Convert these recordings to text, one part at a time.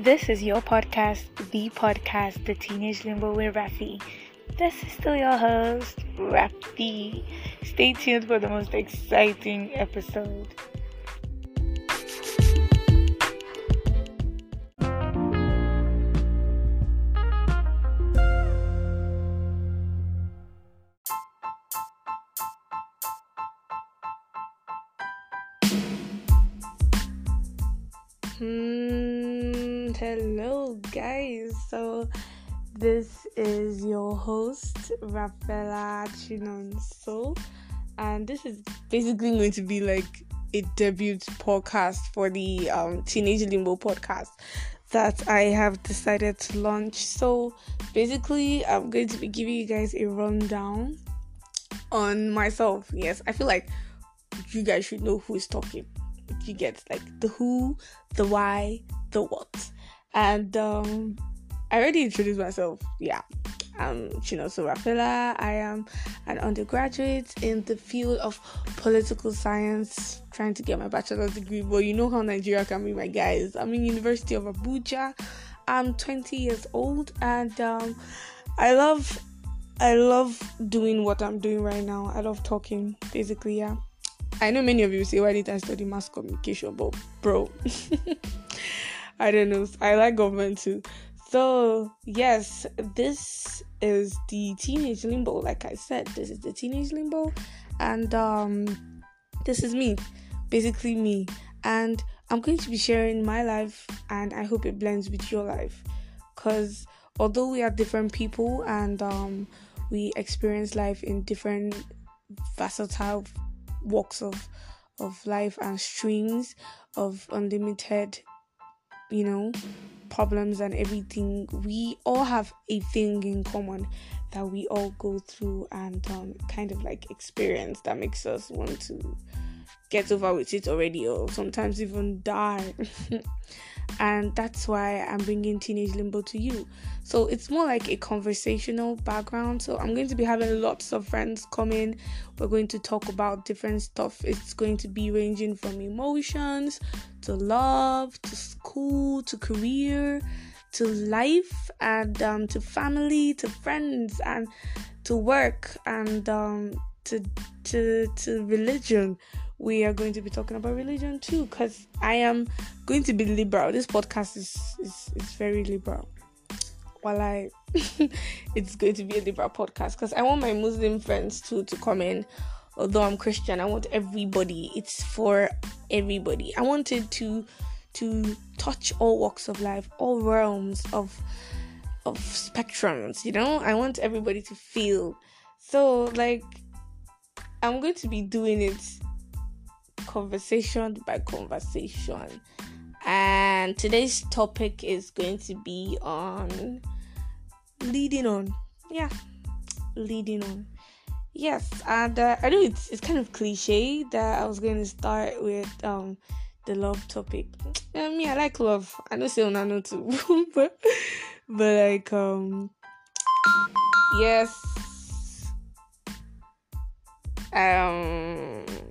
This is your podcast, the podcast, The Teenage Limbo with Rafi. This is still your host, Rafi. Stay tuned for the most exciting episode. Is your host, Rafaela Chinonso, and this is basically going to be like a debut podcast for the um, Teenage Limbo podcast that I have decided to launch. So, basically, I'm going to be giving you guys a rundown on myself. Yes, I feel like you guys should know who is talking you get like the who, the why, the what. And um I already introduced myself. Yeah. I'm Chinonso Rafaela. I am an undergraduate in the field of political science, trying to get my bachelor's degree. But you know how Nigeria can be, my guys. I'm in University of Abuja. I'm 20 years old, and um, I love, I love doing what I'm doing right now. I love talking, basically. Yeah. I know many of you say, why did I study mass communication? But, bro, I don't know. I like government too. So, yes, this is the teenage limbo. Like I said, this is the teenage limbo, and um, this is me, basically me. And I'm going to be sharing my life, and I hope it blends with your life. Because although we are different people and um, we experience life in different versatile walks of of life and streams of unlimited you know problems and everything we all have a thing in common that we all go through and um, kind of like experience that makes us want to get over with it already or sometimes even die and that's why I'm bringing Teenage Limbo to you. So it's more like a conversational background. So I'm going to be having lots of friends coming. We're going to talk about different stuff. It's going to be ranging from emotions to love to school to career to life and um, to family to friends and to work and um, to to to religion we are going to be talking about religion too because i am going to be liberal. This podcast is is, is very liberal. While i it's going to be a liberal podcast because i want my muslim friends too to come in. Although i'm christian i want everybody it's for everybody. I wanted to to touch all walks of life all realms of of spectrums you know? I want everybody to feel. So like i'm going to be doing it conversation by conversation. And today's topic is going to be on leading on. Yeah, leading on. Yes, and uh, I know it's it's kind of cliche that I was going to start with um the love topic. I mean, I like love. I know say know too, but but like um yes um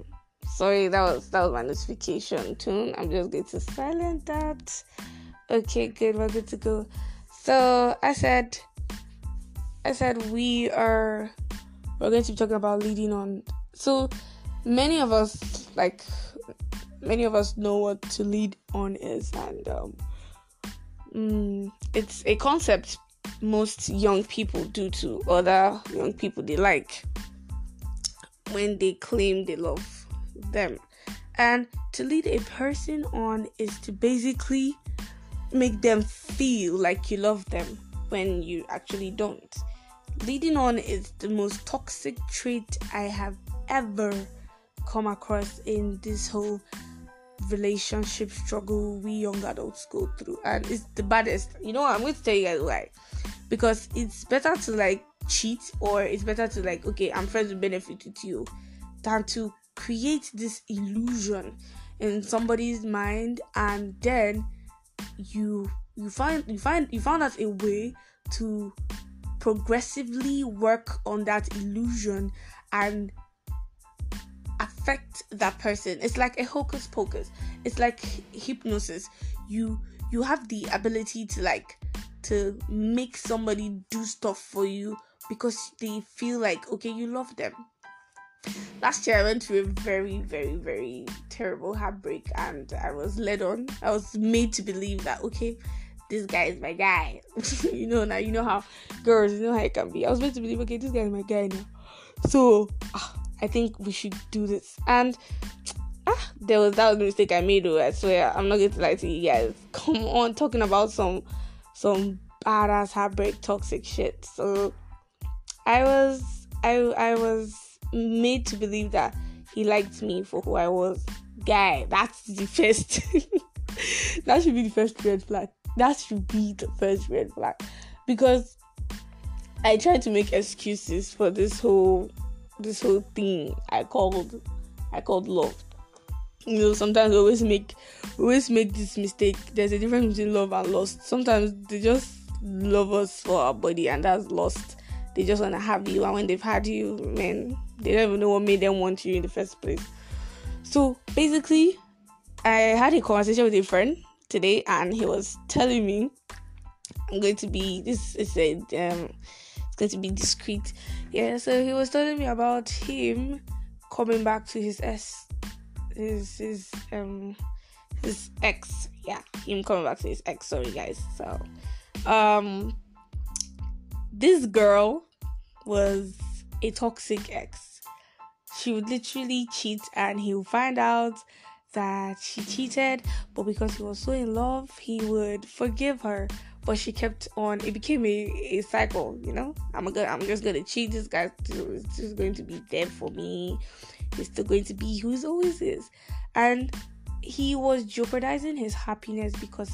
sorry that was that was my notification tune. I'm just going to silence that. Okay good we're good to go. So i said i said we are we're going to be talking about leading on. So many of us like many of us know what to lead on is and um mm, it's a concept most young people do to other young people they like. When they claim they love them. And to lead a person on is to basically make them feel like you love them when you actually don't. Leading on is the most toxic trait I have ever come across in this whole relationship struggle we young adults go through and it's the baddest you know i'm going to tell you guys why because it's better to like cheat or it's better to like okay i'm friends with benefit with you than to create this illusion in somebody's mind and then you you find you find you found out a way to progressively work on that illusion and affect that person. It's like a hocus pocus. It's like hypnosis. You you have the ability to like to make somebody do stuff for you because they feel like okay you love them last year i went through a very very very terrible heartbreak and i was led on. I was made to believe that okay this guy is my guy. You know now you know how girls you know how it can be. I was made to believe okay this guy is my guy now. So ah, i think we should do this. And ah, there was that was the mistake i made though i swear. I'm not going to lie to you guys. Come on talking about some some badass heartbreak toxic shit. So i was i i was made to believe that he liked me for who I was. Guy, that's the first. that should be the first red flag. That should be the first red flag. Because I tried to make excuses for this whole this whole thing I called I called love. You know, sometimes always make always make this mistake. There's a difference between love and lust. Sometimes they just love us for our body and that's lost. They just wanna have you and when they've had you, man, they don't even know what made them want you in the first place. So basically, I had a conversation with a friend today, and he was telling me I'm going to be this is a um it's going to be discreet. Yeah, so he was telling me about him coming back to his s his his um his ex. Yeah, him coming back to his ex. Sorry guys. So um this girl was a toxic ex she would literally cheat and he would find out that she cheated, but because he was so in love, he would forgive her. But she kept on. It became a, a cycle, you know. I'm gonna, I'm just gonna cheat. This guy is just going to be dead for me. He's still going to be who he always is, and he was jeopardizing his happiness because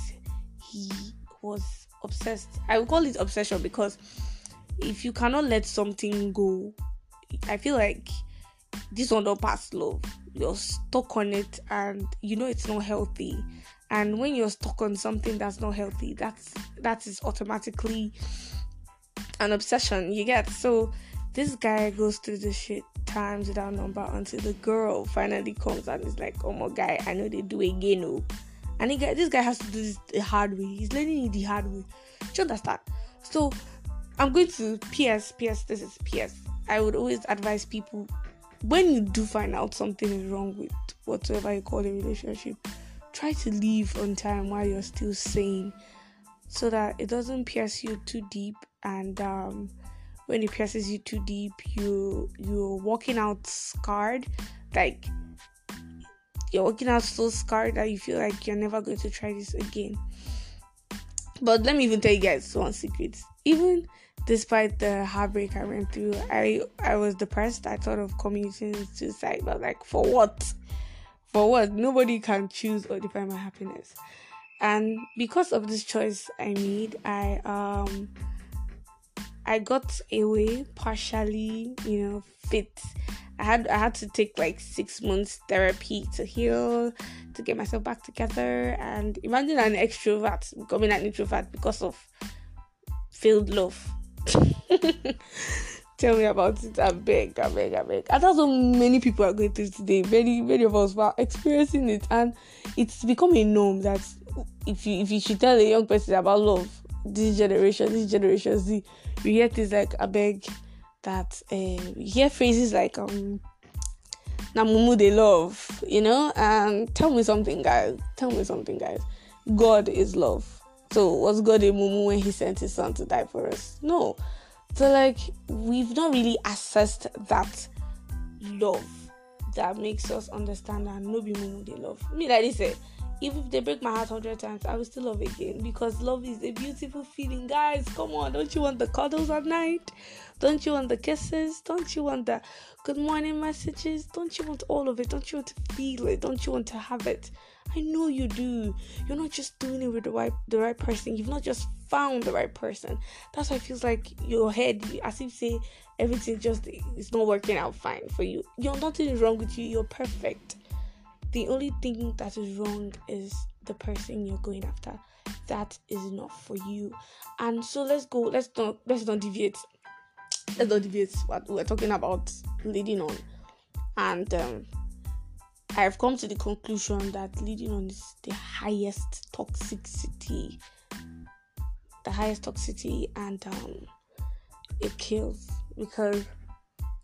he was obsessed. I would call it obsession because if you cannot let something go, I feel like this one don't pass love. You're stuck on it and you know it's not healthy. And when you're stuck on something that's not healthy, that's that is automatically an obsession you get. So this guy goes through the shit times without number until the girl finally comes and is like, Oh my guy, I know they do again. Oh. And he, this guy has to do this the hard way. He's learning it the hard way. Do you understand? So I'm going to PS, PS, this is PS. I would always advise people when you do find out something is wrong with whatever you call a relationship, try to leave on time while you're still sane so that it doesn't pierce you too deep and um, when it pierces you too deep you you're walking out scarred. Like you're walking out so scarred that you feel like you're never going to try this again. But let me even tell you guys one secret. Even despite the heartbreak I went through, I I was depressed. I thought of committing suicide, but like for what? For what? Nobody can choose or define my happiness. And because of this choice I made, I um I got away partially, you know, fit. I had I had to take like six months therapy to heal, to get myself back together. And imagine an extrovert becoming an introvert because of failed love Tell me about it. I beg, I beg, I beg. I thought so many people are going through today. Many, many of us were experiencing it, and it's become a norm that if you if you should tell a young person about love, this generation, this generation Z, you hear things like I beg, that uh, you hear phrases like um Namumu they love, you know, and tell me something, guys. Tell me something, guys. God is love. So what's God a mumu when he sent his son to die for us? No. So like we've not really assessed that love that makes us understand that no be mumu they love. Me like they say, even eh, if they break my heart hundred times, I will still love again because love is a beautiful feeling. Guys, come on, don't you want the cuddles at night? Don't you want the kisses? Don't you want the good morning messages? Don't you want all of it? Don't you want to feel it? Don't you want to have it? I know you do. You're not just doing it with the right the right person. You've not just found the right person. That's why it feels like your head, as if say everything just is not working out fine for you. You're nothing is wrong with you. You're perfect. The only thing that is wrong is the person you're going after. That is not for you. And so let's go. Let's not let's not deviate. Let's not deviate what we're talking about leading on. And um I've come to the conclusion that leading on is the highest toxicity, the highest toxicity, and um, it kills because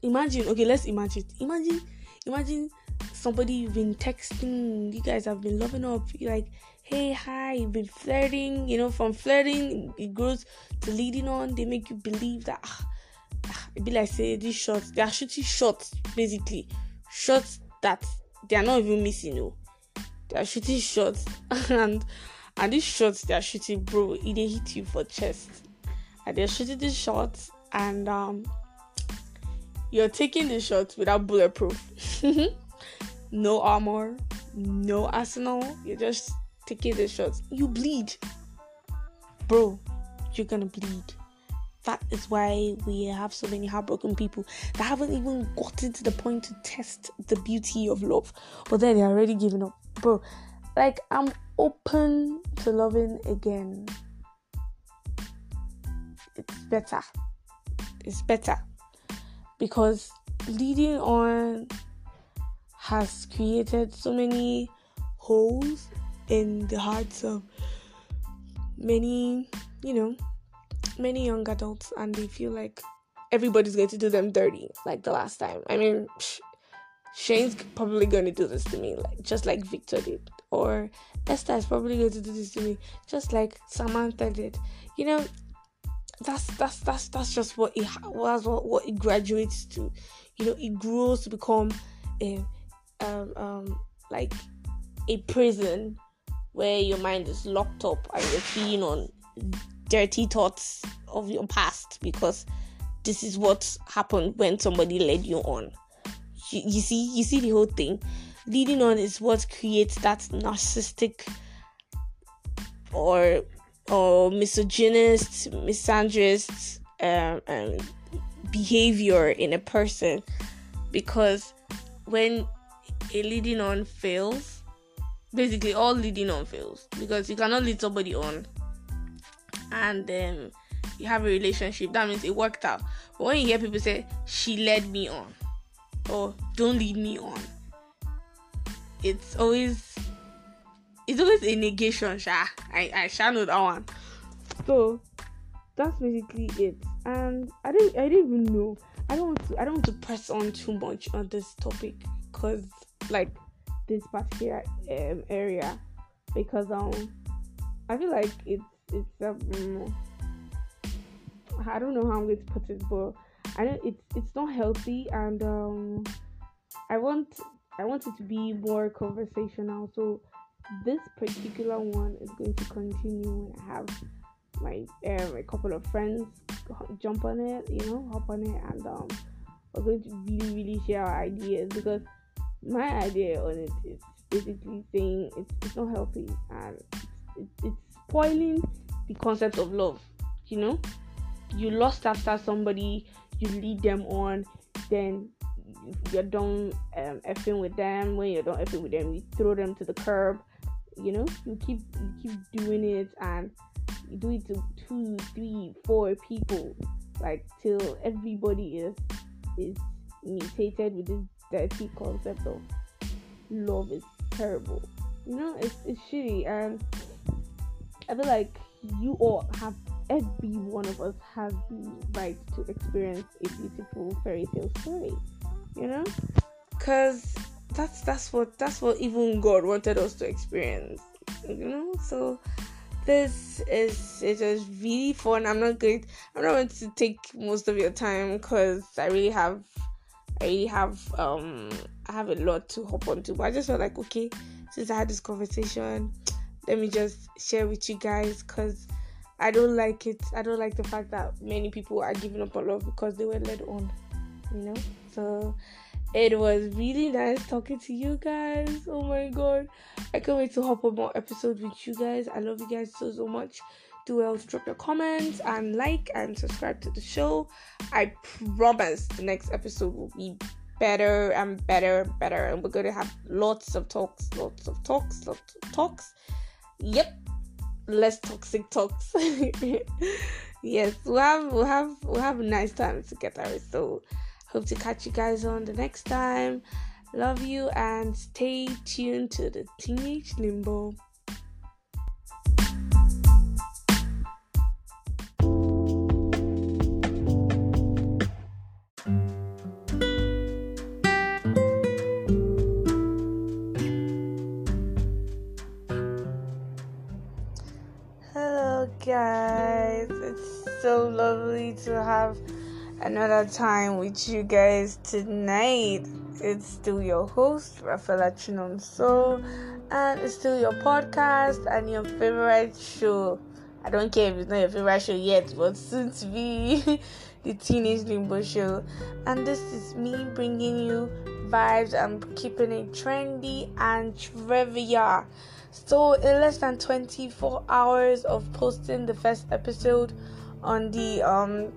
imagine, okay, let's imagine, imagine, imagine somebody you've been texting, you guys have been loving up, you're like, hey, hi, you've been flirting, you know, from flirting, it grows to leading on, they make you believe that, ah, ah, it be like, say, these shots, they are shooting shots, basically, shots that they are not even missing, you they are shooting shots, and and these shots they are shooting, bro, it they hit you for chest, and they're shooting these shots, and um, you're taking the shots without bulletproof. no armor, no arsenal. You're just taking the shots. You bleed. Bro, you're gonna bleed. That is why we have so many heartbroken people that haven't even gotten to the point to test the beauty of love. But then they're already giving up. Bro, like I'm open to loving again. It's better. It's better. Because leading on has created so many holes in the hearts of many, you know, many young adults, and they feel like everybody's going to do them dirty, like the last time. I mean, Shane's probably going to do this to me, like just like Victor did, or Esther is probably going to do this to me, just like Samantha did. You know, that's that's that's that's just what it was what, what it graduates to. You know, it grows to become a um, um, like a prison where your mind is locked up and you're feeding on dirty thoughts of your past because this is what happened when somebody led you on. You, you see, you see the whole thing. Leading on is what creates that narcissistic or or misogynist, misandrist um, um, behavior in a person because when a leading on fails, basically all leading on fails because you cannot lead somebody on and um, you have a relationship. That means it worked out. But when you hear people say she led me on or don't lead me on, it's always it's always a negation, Sha. I I shall know that one. So that's basically it. And I don't I don't even know. I don't want to I don't want to press on too much on this topic because like this particular um, area because um I feel like it's it's um I don't know how I'm going to put it, but I know it's it's not healthy, and um I want I want it to be more conversational. So this particular one is going to continue when I have my um, a couple of friends jump on it, you know, hop on it, and um we're going to really really share our ideas because my idea on it is basically saying it's, it's not healthy and it's, it's spoiling the concept of love. You know, you lost after somebody, you lead them on, then you're done um, effing with them. When you're done effing with them, you throw them to the curb. You know, you keep you keep doing it and you do it to two, three, four people, like till everybody is is mutated with this dirty concept of love is terrible. You know, it's it's shitty, and I feel like you all have every one of us has the right to experience a beautiful fairy tale story. You know, because that's that's what that's what even God wanted us to experience. You know, so this is it is really fun. I'm not going. I'm not going to take most of your time because I really have I really have um I have a lot to hop onto, but I just felt like okay, since I had this conversation, let me just share with you guys because I don't like it. I don't like the fact that many people are giving up on love because they were led on, you know. So it was really nice talking to you guys. Oh my god, I can't wait to hop on more episodes with you guys. I love you guys so so much do well to drop your comments and like and subscribe to the show. I promise the next episode will be better and better and better and we're gonna have lots of talks, lots of talks, lots of talks. Yep. Less toxic talks. yes, we'll have we'll have we'll have a nice time together. So hope to catch you guys on the next time. Love you and stay tuned to the Teenage Limbo. So lovely to have another time with you guys tonight. It's still your host, Rafaela Chinonso, and it's still your podcast and your favorite show. I don't care if it's not your favorite show yet, but soon to be the Teenage Limbo Show. And this is me bringing you vibes and keeping it trendy and trivia. So, in less than 24 hours of posting the first episode on the um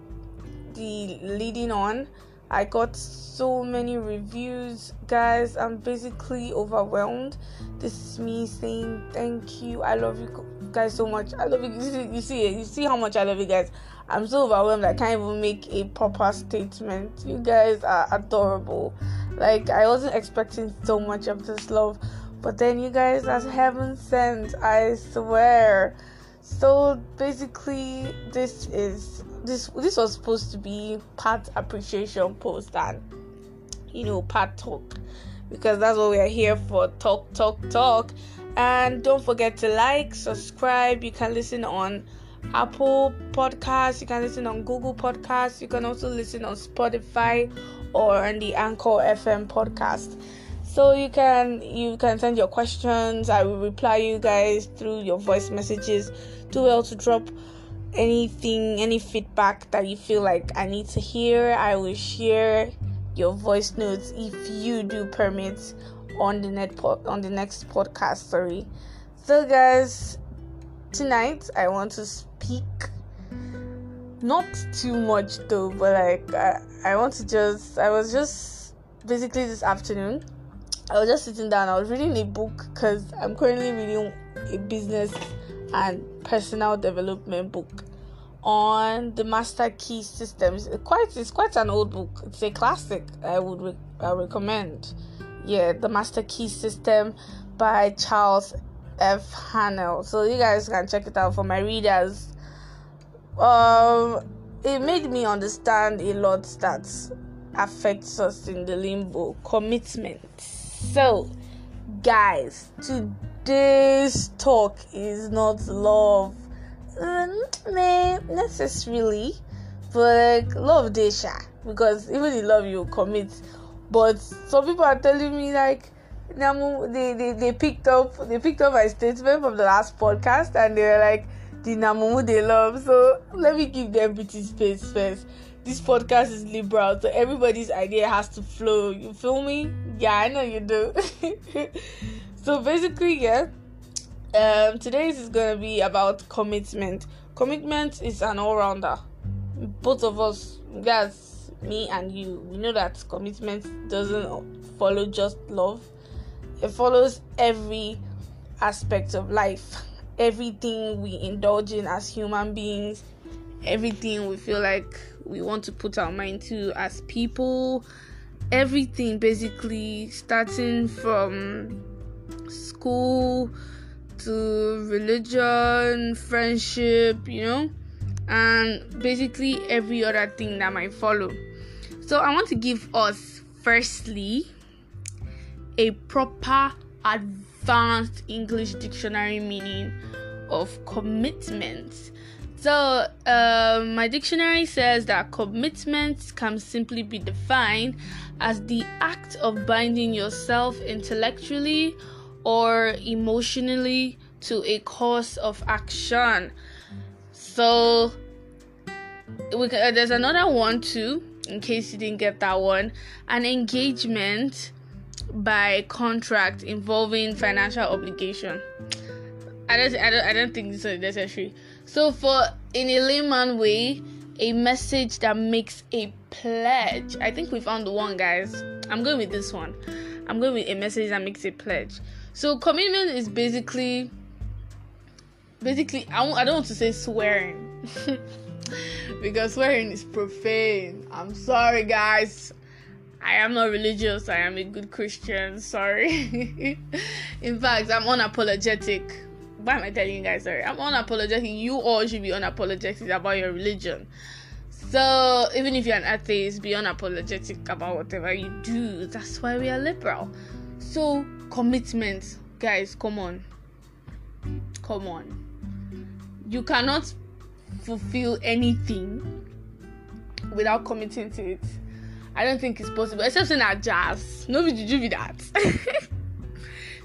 the leading on, I got so many reviews, guys. I'm basically overwhelmed. This is me saying thank you. I love you guys so much. I love you. You see, you see it. You see how much I love you guys. I'm so overwhelmed. I can't even make a proper statement. You guys are adorable. Like I wasn't expecting so much of this love, but then you guys are heaven sent. I swear. So basically, this is this this was supposed to be part appreciation post and you know part talk. Because that's what we are here for talk talk talk. And don't forget to like subscribe. You can listen on apple podcasts. You can listen on google podcasts. You can also listen on spotify or on the anchor fm podcast so you can you can send your questions i will reply you guys through your voice messages do well to drop anything, any feedback that you feel like I need to hear, I will share your voice notes if you do permit on the net po- on the next podcast. Sorry. So guys, tonight I want to speak not too much though, but like I, I want to just I was just basically this afternoon I was just sitting down. I was reading a book because I'm currently reading a business and personal development book on the master key systems. It's quite it's quite an old book. It's a classic. I would re- I recommend. Yeah the master key system by charles f. Haanel so you guys can check it out for my readers. Um it made me understand a lot that affects us in the limbo. Commitment so guys today's talk is not love um, may necessarily, but like love Desha because even in love you commit. But some people are telling me like they, they they picked up they picked up my statement from the last podcast and they were like the Namumu they love. So let me give them pretty space first. This podcast is liberal, so everybody's idea has to flow. You feel me? Yeah, I know you do. so basically, yeah um, today's is gonna be about commitment. Commitment is an all-rounder. Both of us, guys, me and you, we know that commitment doesn't follow just love. It follows every aspect of life, everything we indulge in as human beings, everything we feel like we want to put our mind to as people, everything basically starting from school to religion, friendship, you know, and basically every other thing that might follow. So, I want to give us firstly a proper advanced English dictionary meaning of commitment. So, uh, my dictionary says that commitment can simply be defined as the act of binding yourself intellectually or emotionally to a course of action. So we, uh, there's another one too, in case you didn't get that one. An engagement by contract involving financial obligation. I don't, I don't, I don't think this is necessary. So for in a layman way, a message that makes a pledge. I think we found the one, guys. I'm going with this one. I'm going with a message that makes a pledge. So commitment is basically basically I, I don't want to say swearing because swearing is profane. I'm sorry guys. I am not religious. I am a good Christian. Sorry. In fact, I'm unapologetic. Why am I telling you guys? Sorry, I'm unapologetic. You all should be unapologetic about your religion. So even if you're an atheist, be unapologetic about whatever you do. That's why we are liberal. So commitment, guys. Come on, come on. You cannot fulfill anything without committing to it. I don't think it's possible, except in that jazz. Nobody did you be that.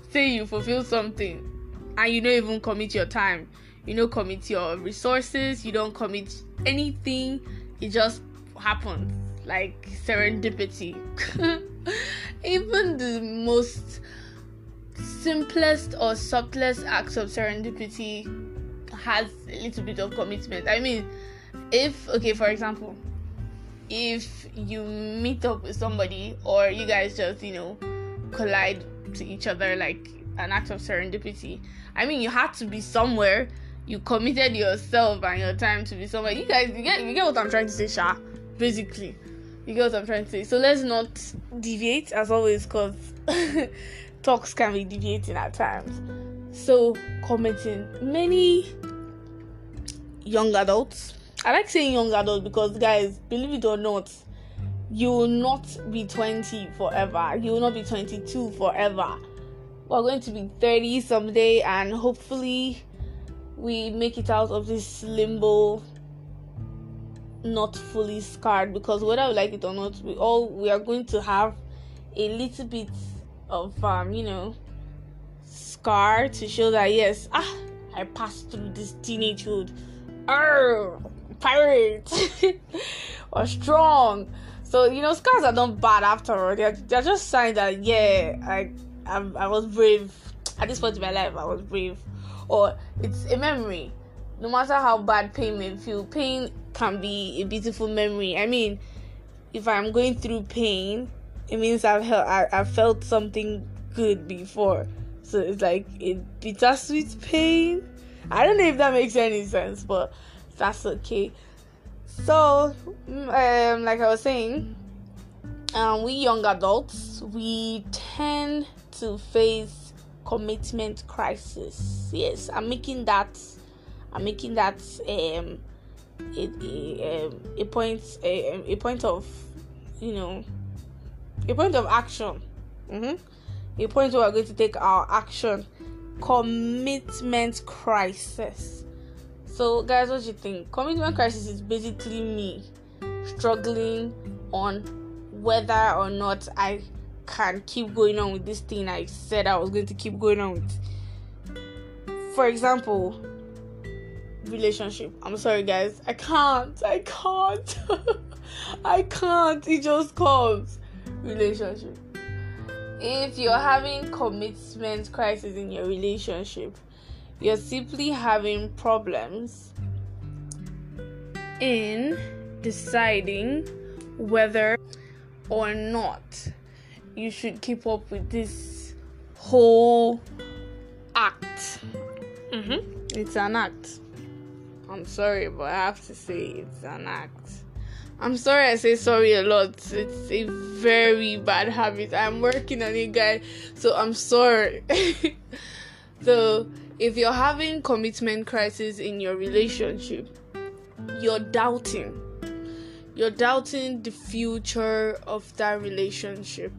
Say you fulfill something and you don't even commit your time, you don't commit your resources, you don't commit anything, it just happens like serendipity. even the most simplest or subtlest acts of serendipity has a little bit of commitment. I mean, if okay, for example, if you meet up with somebody or you guys just you know collide to each other like an act of serendipity i mean you had to be somewhere. You committed yourself and your time to be somewhere. You guys you get you get what i'm trying to say sha basically. You get what i'm trying to say. So let's not deviate as always because talks can be deviating at times. So committing. Many young adults I like saying young adults because, guys, believe it or not, you will not be 20 forever. You will not be 22 forever. We're going to be 30 someday, and hopefully, we make it out of this limbo not fully scarred because whether we like it or not we all we are going to have a little bit of um you know scar to show that yes ah i passed through this teenagehood Arr, pirate or strong. So you know, scars are not bad after all. They're, they're just signs that yeah, I, I I was brave at this point in my life. I was brave, or it's a memory. No matter how bad pain may feel, pain can be a beautiful memory. I mean, if I'm going through pain, it means I've I, I've felt something good before. So it's like a bittersweet pain. I don't know if that makes any sense, but that's okay. So, um, like I was saying, um, we young adults we tend to face commitment crisis. Yes, I'm making that. I'm making that um, a, a, um, a point a, a point of you know a point of action. Mm-hmm. A point where we're going to take our action. Commitment crisis. So, guys, what do you think? Commitment crisis is basically me struggling on whether or not I can keep going on with this thing I said I was going to keep going on with. For example, relationship. I'm sorry, guys. I can't. I can't. I can't. It just comes. Relationship. If you're having commitment crisis in your relationship, you're simply having problems in deciding whether or not you should keep up with this whole act. Mm-hmm. It's an act. I'm sorry, but I have to say it's an act. I'm sorry I say sorry a lot. It's a very bad habit. I'm working on it, guys. So I'm sorry. so if you're having commitment crisis in your relationship, you're doubting. You're doubting the future of that relationship.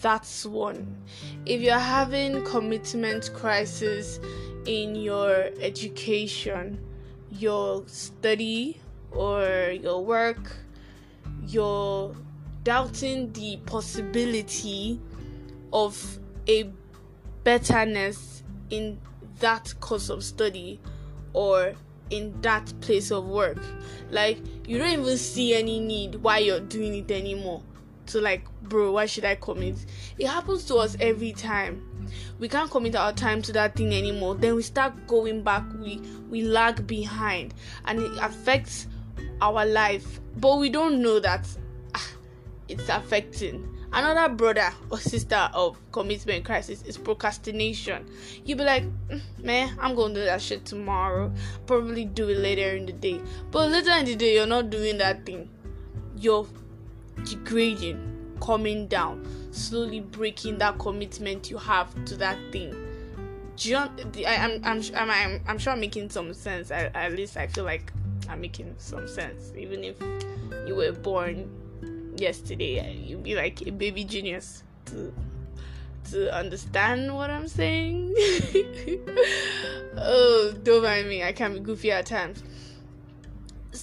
That's one. If you're having commitment crisis in your education, your study, or your work, you're doubting the possibility of a betterness in that course of study or in that place of work. Like you don't even see any need why you're doing it anymore. So like, bro, why should I commit? It happens to us every time. We can't commit our time to that thing anymore. Then we start going back. We we lag behind, and it affects our life. But we don't know that ah, it's affecting Another brother or sister of commitment crisis is procrastination. You be like, mm, man, I'm gonna do that shit tomorrow. Probably do it later in the day. But later in the day, you're not doing that thing. You're degrading. coming down, slowly breaking that commitment you have to that thing. Do you, I, am I'm, I'm, I'm, I'm sure I'm making some sense. I, at least I feel like I'm making some sense. Even if you were born yesterday, you'd be like a baby genius to to understand what I'm saying. oh, don't mind me. I can be goofy at times.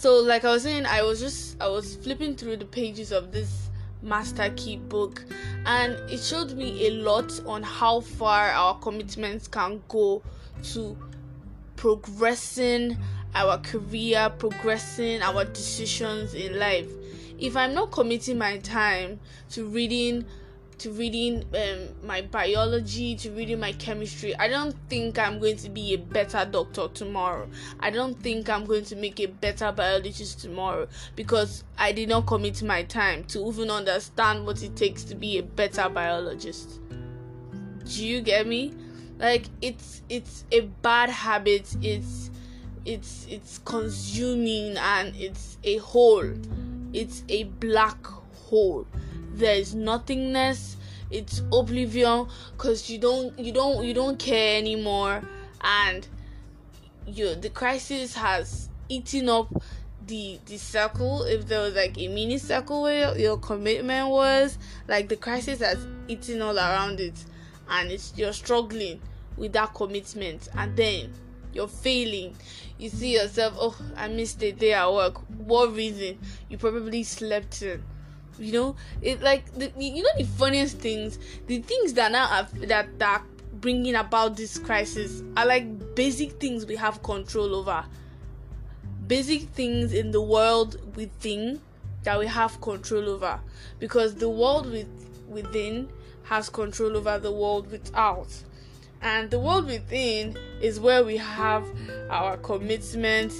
So, like I was saying, I was just I was flipping through the pages of this master key book, and it showed me a lot on how far our commitments can go to progressing our career, progressing our decisions in life. If I'm not committing my time to reading to reading um, my biology, to reading my chemistry. I don't think I'm going to be a better doctor tomorrow. I don't think I'm going to make a better biologist tomorrow because I did not commit my time to even understand what it takes to be a better biologist. Do you get me? Like it's it's a bad habit. It's it's it's consuming and it's a hole. It's a black hole there is nothingness it's oblivion because you don't you don't you don't care anymore. And you the crisis has eaten up the the circle. If there was like a mini circle where your commitment was like the crisis has eaten all around it. And it's you're struggling with that commitment. And then you're failing. You see yourself oh i missed a day at work. What reason? You probably slept in you know? It like the, you know the funniest things? The things that now have that that bringing about this crisis are like basic things we have control over. Basic things in the world within that we have control over. Because the world with, within has control over the world without. And the world within is where we have our commitment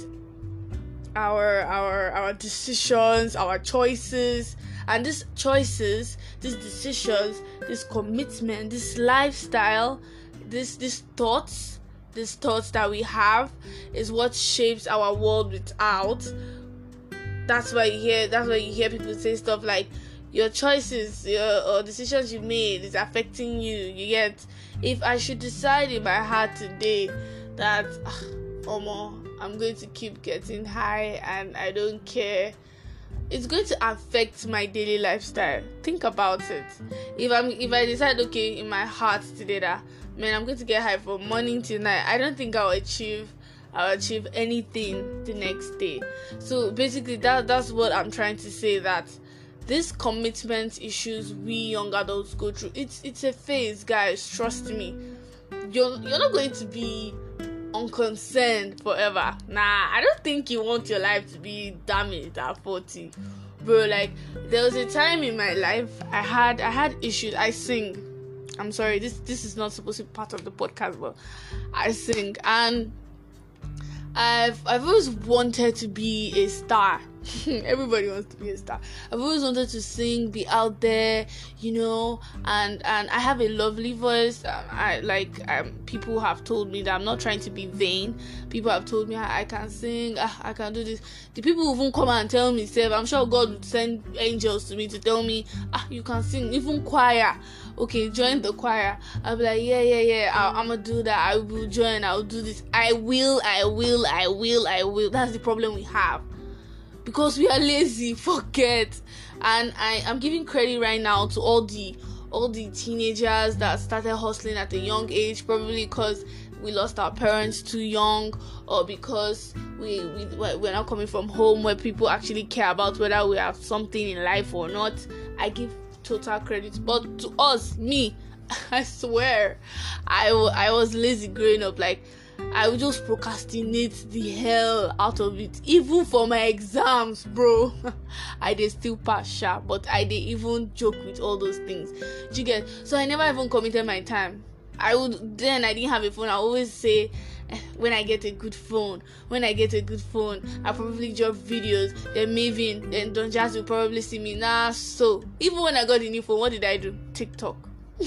our our our decisions our choices and these choices these decisions this commitment this lifestyle this these thoughts these thoughts that we have is what shapes our world without. That's why you hear that's why you hear people say stuff like your choices your or decisions you made is affecting you. You get if i should decide in my heart today that oh i'm going to keep getting high and i don't care it's going to affect my daily lifestyle. Think about it. If I'm if I decide okay in my heart today that man I'm going to get high from morning till night, I don't think I'll achieve I'll achieve anything the next day. So basically that that's what I'm trying to say that these commitment issues we young adults go through it's it's a phase guys trust me you're you're not going to be unconcerned forever. Nah, I don't think you want your life to be damaged at 40. Bro, like there was a time in my life I had I had issues. I sing. I'm sorry, this this is not supposed to be part of the podcast, but I sing and I've I've always wanted to be a star. everybody wants to be a star. I've always wanted to sing be out there you know and and i have a lovely voice. Um, i like um, people have told me that i'm not trying to be vain. People have told me i, I can sing. I, I can do this. The people even come and tell me say i'm sure god would send angels to me to tell me ah you can sing. Even choir. Okay join the choir. I'll be like yeah yeah yeah. I am gonna do that. I will join. I'll do this. I will i will i will i will. That's the problem we have because we are lazy forget. And i am giving credit right now to all the all the teenagers that started hustling at a young age probably because we lost our parents too young or because we, we we're not coming from home where people actually care about whether we have something in life or not. I give total credit. But to us me i swear i, I was lazy growing up. Like I will just procrastinate the hell out of it. Even for my exams, bro. I did still pass sharp, but I did even joke with all those things. Do you get? So I never even committed my time. I would then I didn't have a phone. I always say eh, when I get a good phone, when I get a good phone, I probably drop videos. Then Mavin, then Don Jazzy will probably see me. Nah, so even when I got the new phone, what did I do? TikTok,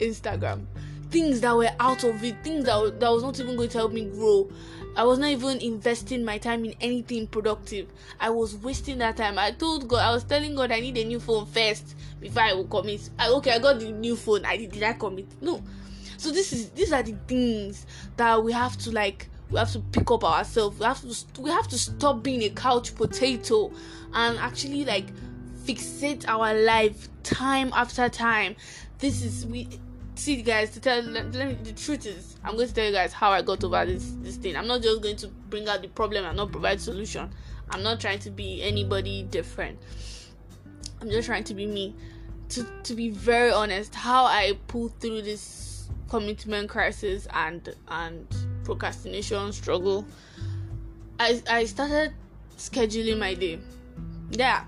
Instagram, things that were out of it, things that, that was not even going to help me grow. I was not even investing my time in anything productive. I was wasting that time. I told God, I was telling God I need a new phone first before I will commit. I, okay, I got the new phone. I did, did I commit? No. So this is these are the things that we have to like we have to pick up ourselves. We have to we have to stop being a couch potato and actually like fixate our life time after time. This is we see guys to tell let, me, the truth is i'm going to tell you guys how i got over this this thing. I'm not just going to bring out the problem and not provide solution. I'm not trying to be anybody different. I'm just trying to be me. To to be very honest how i pulled through this commitment crisis and and procrastination struggle i i started scheduling my day. Yeah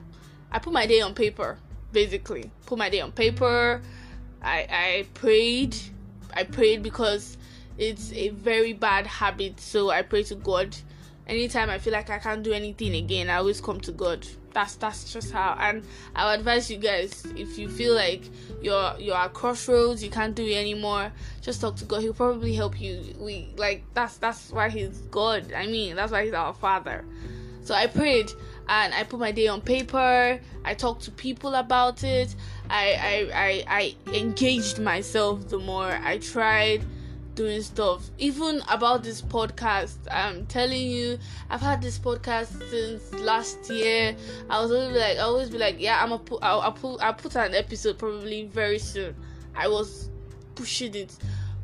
i put my day on paper basically. Put my day on paper I I prayed. I prayed because it's a very bad habit. So I pray to God. Anytime I feel like I can't do anything again, I always come to God. That's that's just how. And I would advise you guys if you feel like you're you're at crossroads, you can't do it anymore. Just talk to God. He'll probably help you. We like that's that's why He's God. I mean, that's why He's our Father. So I prayed and I put my day on paper. I talked to people about it. I, I, I, I engaged myself the more. I tried doing stuff. Even about this podcast, I'm telling you, I've had this podcast since last year. I was always like, I always be like, yeah, I'm a put, I'll, I'll put, I'll put an episode probably very soon. I was pushing it.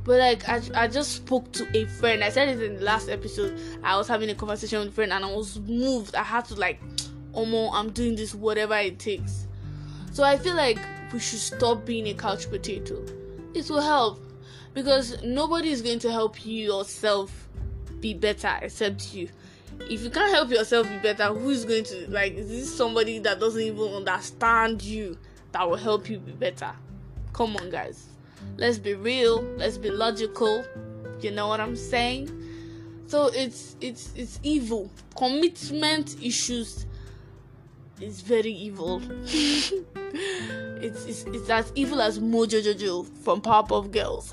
But like I, I just spoke to a friend. I said it in the last episode. I was having a conversation with a friend and I was moved. I had to like, Omo, I'm doing this whatever it takes. So I feel like we should stop being a couch potato. It will help because nobody is going to help you yourself be better except you. If you can't help yourself be better, who is going to like? Is this somebody that doesn't even understand you that will help you be better? Come on, guys. Let's be real. Let's be logical. You know what I'm saying? So it's it's it's evil. Commitment issues is very evil. it's, it's it's as evil as Mojo Jojo from Powerpuff Girls.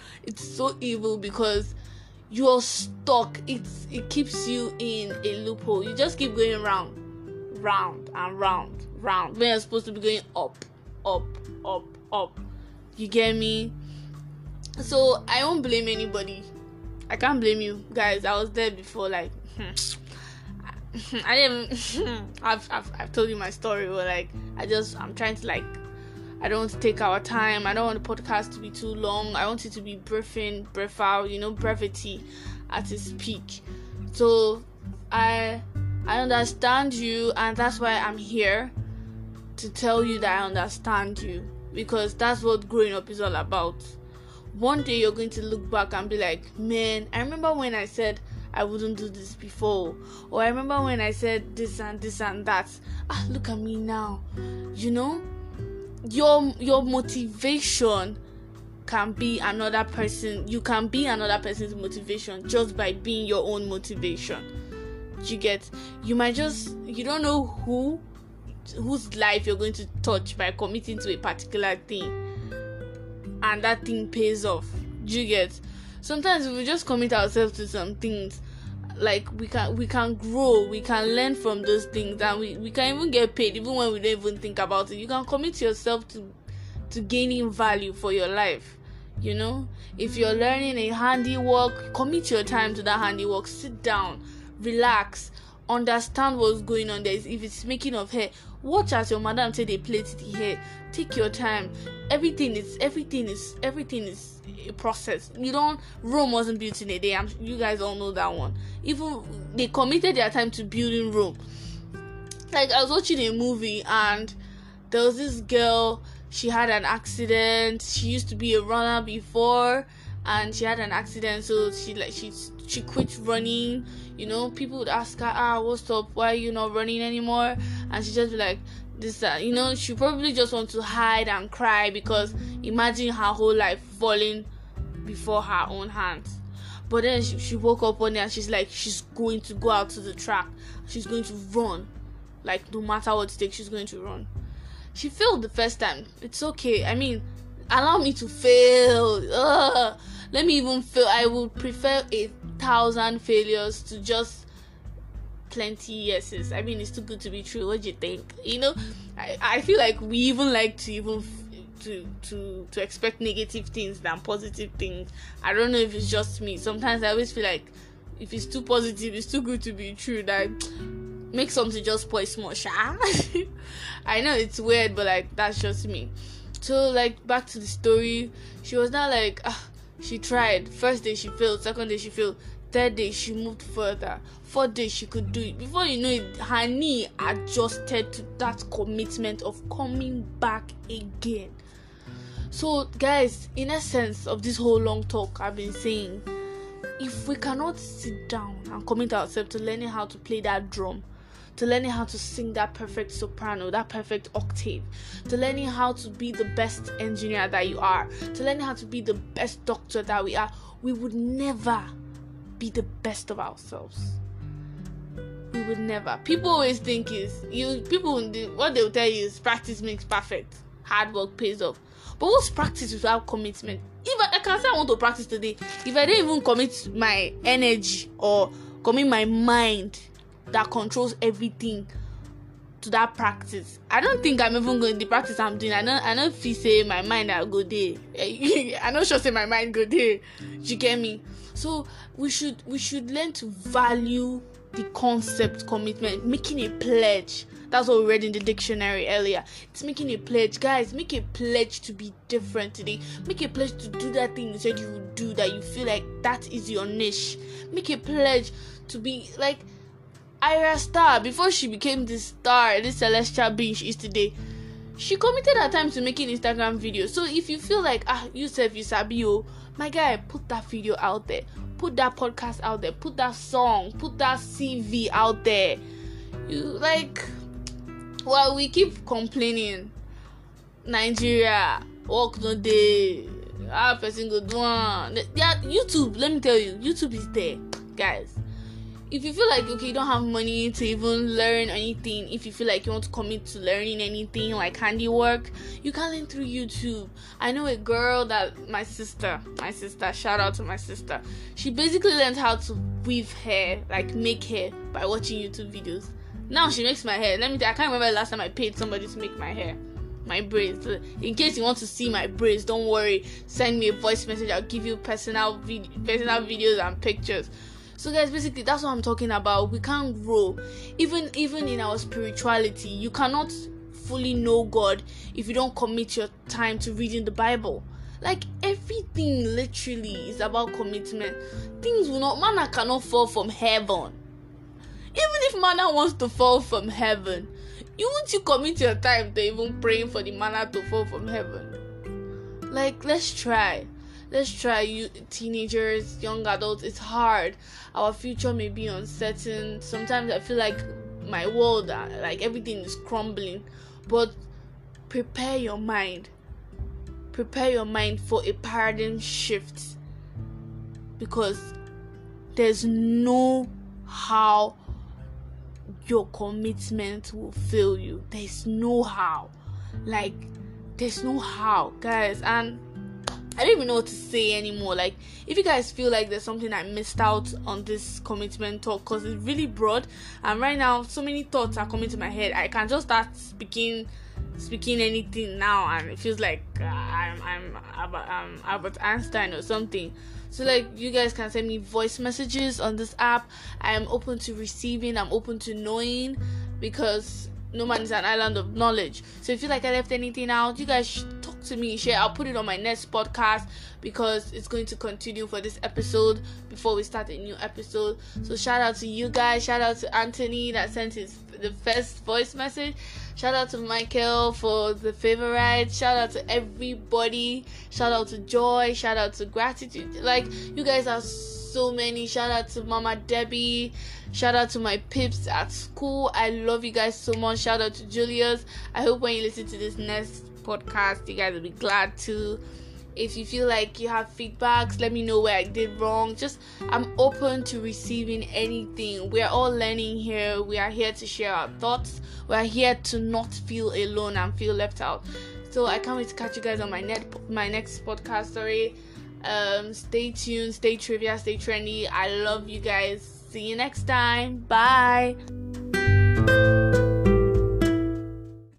it's so evil because you're stuck. It's it keeps you in a loophole. You just keep going round, round and round, round. When you're supposed to be going up, up, up, up. You get me? So I won't blame anybody. I can't blame you guys. I was there before, like. Hmm. I didn't. I've, I've I've told you my story, but like I just I'm trying to like I don't want to take our time. I don't want the podcast to be too long. I want it to be briefing, brief out, you know, brevity at its peak. So I I understand you, and that's why I'm here to tell you that I understand you because that's what growing up is all about. One day you're going to look back and be like, man, I remember when I said I wouldn't do this before. Or I remember when I said this and this and that. Ah, look at me now. You know, your your motivation can be another person. You can be another person's motivation just by being your own motivation. You get. You might just you don't know who whose life you're going to touch by committing to a particular thing, and that thing pays off. You get sometimes we just commit ourselves to some things. Like we can we can grow we can learn from those things and we, we can even get paid even when we don't even think about it. You can commit yourself to to gaining value for your life you know? If you're learning a handiwork commit your time to that handiwork. Sit down relax understand what's going on. There if it's making of hair watch as your madam say they plait the hair. Take your time. Everything is everything is everything is a process. You don't rome wasn't built in a day. I'm, you guys all know that one. Even they committed their time to building rome. Like i was watching a movie and there was this girl she had an accident. She used to be a runner before and she had an accident. So she like she she quit running. You know people would ask her ah what's up? Why are you not running anymore? And she just be like this uh, you know she probably just want to hide and cry because imagine her whole life falling before her own hands. But then she, she woke up one day and she's like she's going to go out to the track. She's going to run. Like no matter what it takes she's going to run. She failed the first time. It's okay. I mean allow me to fail. Ugh. Let me even fail. I would prefer a thousand failures to just plenty yeses. I mean, it's too good to be true. What do you think? You know, I, I feel like we even like to even to to to expect negative things than positive things. I don't know if it's just me. Sometimes I always feel like if it's too positive, it's too good to be true. That make something just spoil small. I know it's weird, but like that's just me. So like back to the story, she was not like ah, she tried. First day she failed, second day she failed, third day she moved further, fourth day she could do it. Before you know it, her knee adjusted to that commitment of coming back again. So guys, in essence of this whole long talk I've been saying, if we cannot sit down and commit ourselves to learning how to play that drum, to learning how to sing that perfect soprano, that perfect octave, to learning how to be the best engineer that you are, to learning how to be the best doctor that we are, we would never be the best of ourselves. We would never. People always think is you. People what they will tell you is practice makes perfect. Hard work pays off. But what's practice without commitment? If I, I can say I want to practice today, if I don't even commit my energy or commit my mind that controls everything to that practice. I don't think I'm even going the practice I'm doing. I know I if you say my mind I go there. I know sure say my mind go there. You get me? So we should we should learn to value the concept commitment, making a pledge. That's what we read in the dictionary earlier. It's making a pledge. Guys, make a pledge to be different today. Make a pledge to do that thing you said you would do that you feel like that is your niche. Make a pledge to be like Ayra Starr, before she became this star, this celestial being she is today, she committed her time to making Instagram videos. So if you feel like ah you self you sabi oh, my guy, put that video out there, put that podcast out there, put that song, put that CV out there. You like well we keep complaining. Nigeria work no day how person go do one yeah YouTube let me tell you YouTube is there guys if you feel like okay you don't have money to even learn anything if you feel like you want to commit to learning anything like handiwork you can learn through youtube. I know a girl that my sister my sister shout out to my sister. She basically learned how to weave hair like make hair by watching youtube videos. Now she makes my hair. Let me tell i can't remember the last time i paid somebody to make my hair my braids. In case you want to see my braids don't worry. Send me a voice message. I'll give you personal personal videos and pictures so guys basically that's what i'm talking about. We can't grow. Even even in our spirituality you cannot fully know god if you don't commit your time to reading the bible. Like everything literally is about commitment. Things will not manna cannot fall from heaven. Even if manna wants to fall from heaven you won't you commit your time to even praying for the manna to fall from heaven? Like let's try let's try you teenagers young adults. It's hard. Our future may be uncertain. Sometimes i feel like my world uh, like everything is crumbling. But prepare your mind. Prepare your mind for a paradigm shift. Because there's no how your commitment will fail you. There's no how. Like there's no how guys. And I don't even know what to say anymore. Like, if you guys feel like there's something I missed out on this commitment talk, because it's really broad, and right now so many thoughts are coming to my head. I can just start speaking, speaking anything now, and it feels like uh, I'm I'm Albert, um, Albert Einstein or something. So like, you guys can send me voice messages on this app. I am open to receiving. I'm open to knowing, because no man is an island of knowledge. So if you like I left anything out, you guys to me, share. I'll put it on my next podcast because it's going to continue for this episode before we start a new episode. So shout out to you guys. Shout out to Anthony that sent his the first voice message. Shout out to Michael for the favorite. Shout out to everybody. Shout out to Joy. Shout out to Gratitude. Like you guys are so many. Shout out to Mama Debbie. Shout out to my pips at school. I love you guys so much. Shout out to Julius. I hope when you listen to this next podcast, you guys will be glad to. If you feel like you have feedbacks, let me know where I did wrong. Just I'm open to receiving anything. We are all learning here. We are here to share our thoughts. We are here to not feel alone and feel left out. So I can't wait to catch you guys on my net my next podcast. Sorry. Um, stay tuned, stay trivia, stay trendy. I love you guys. See you next time. Bye.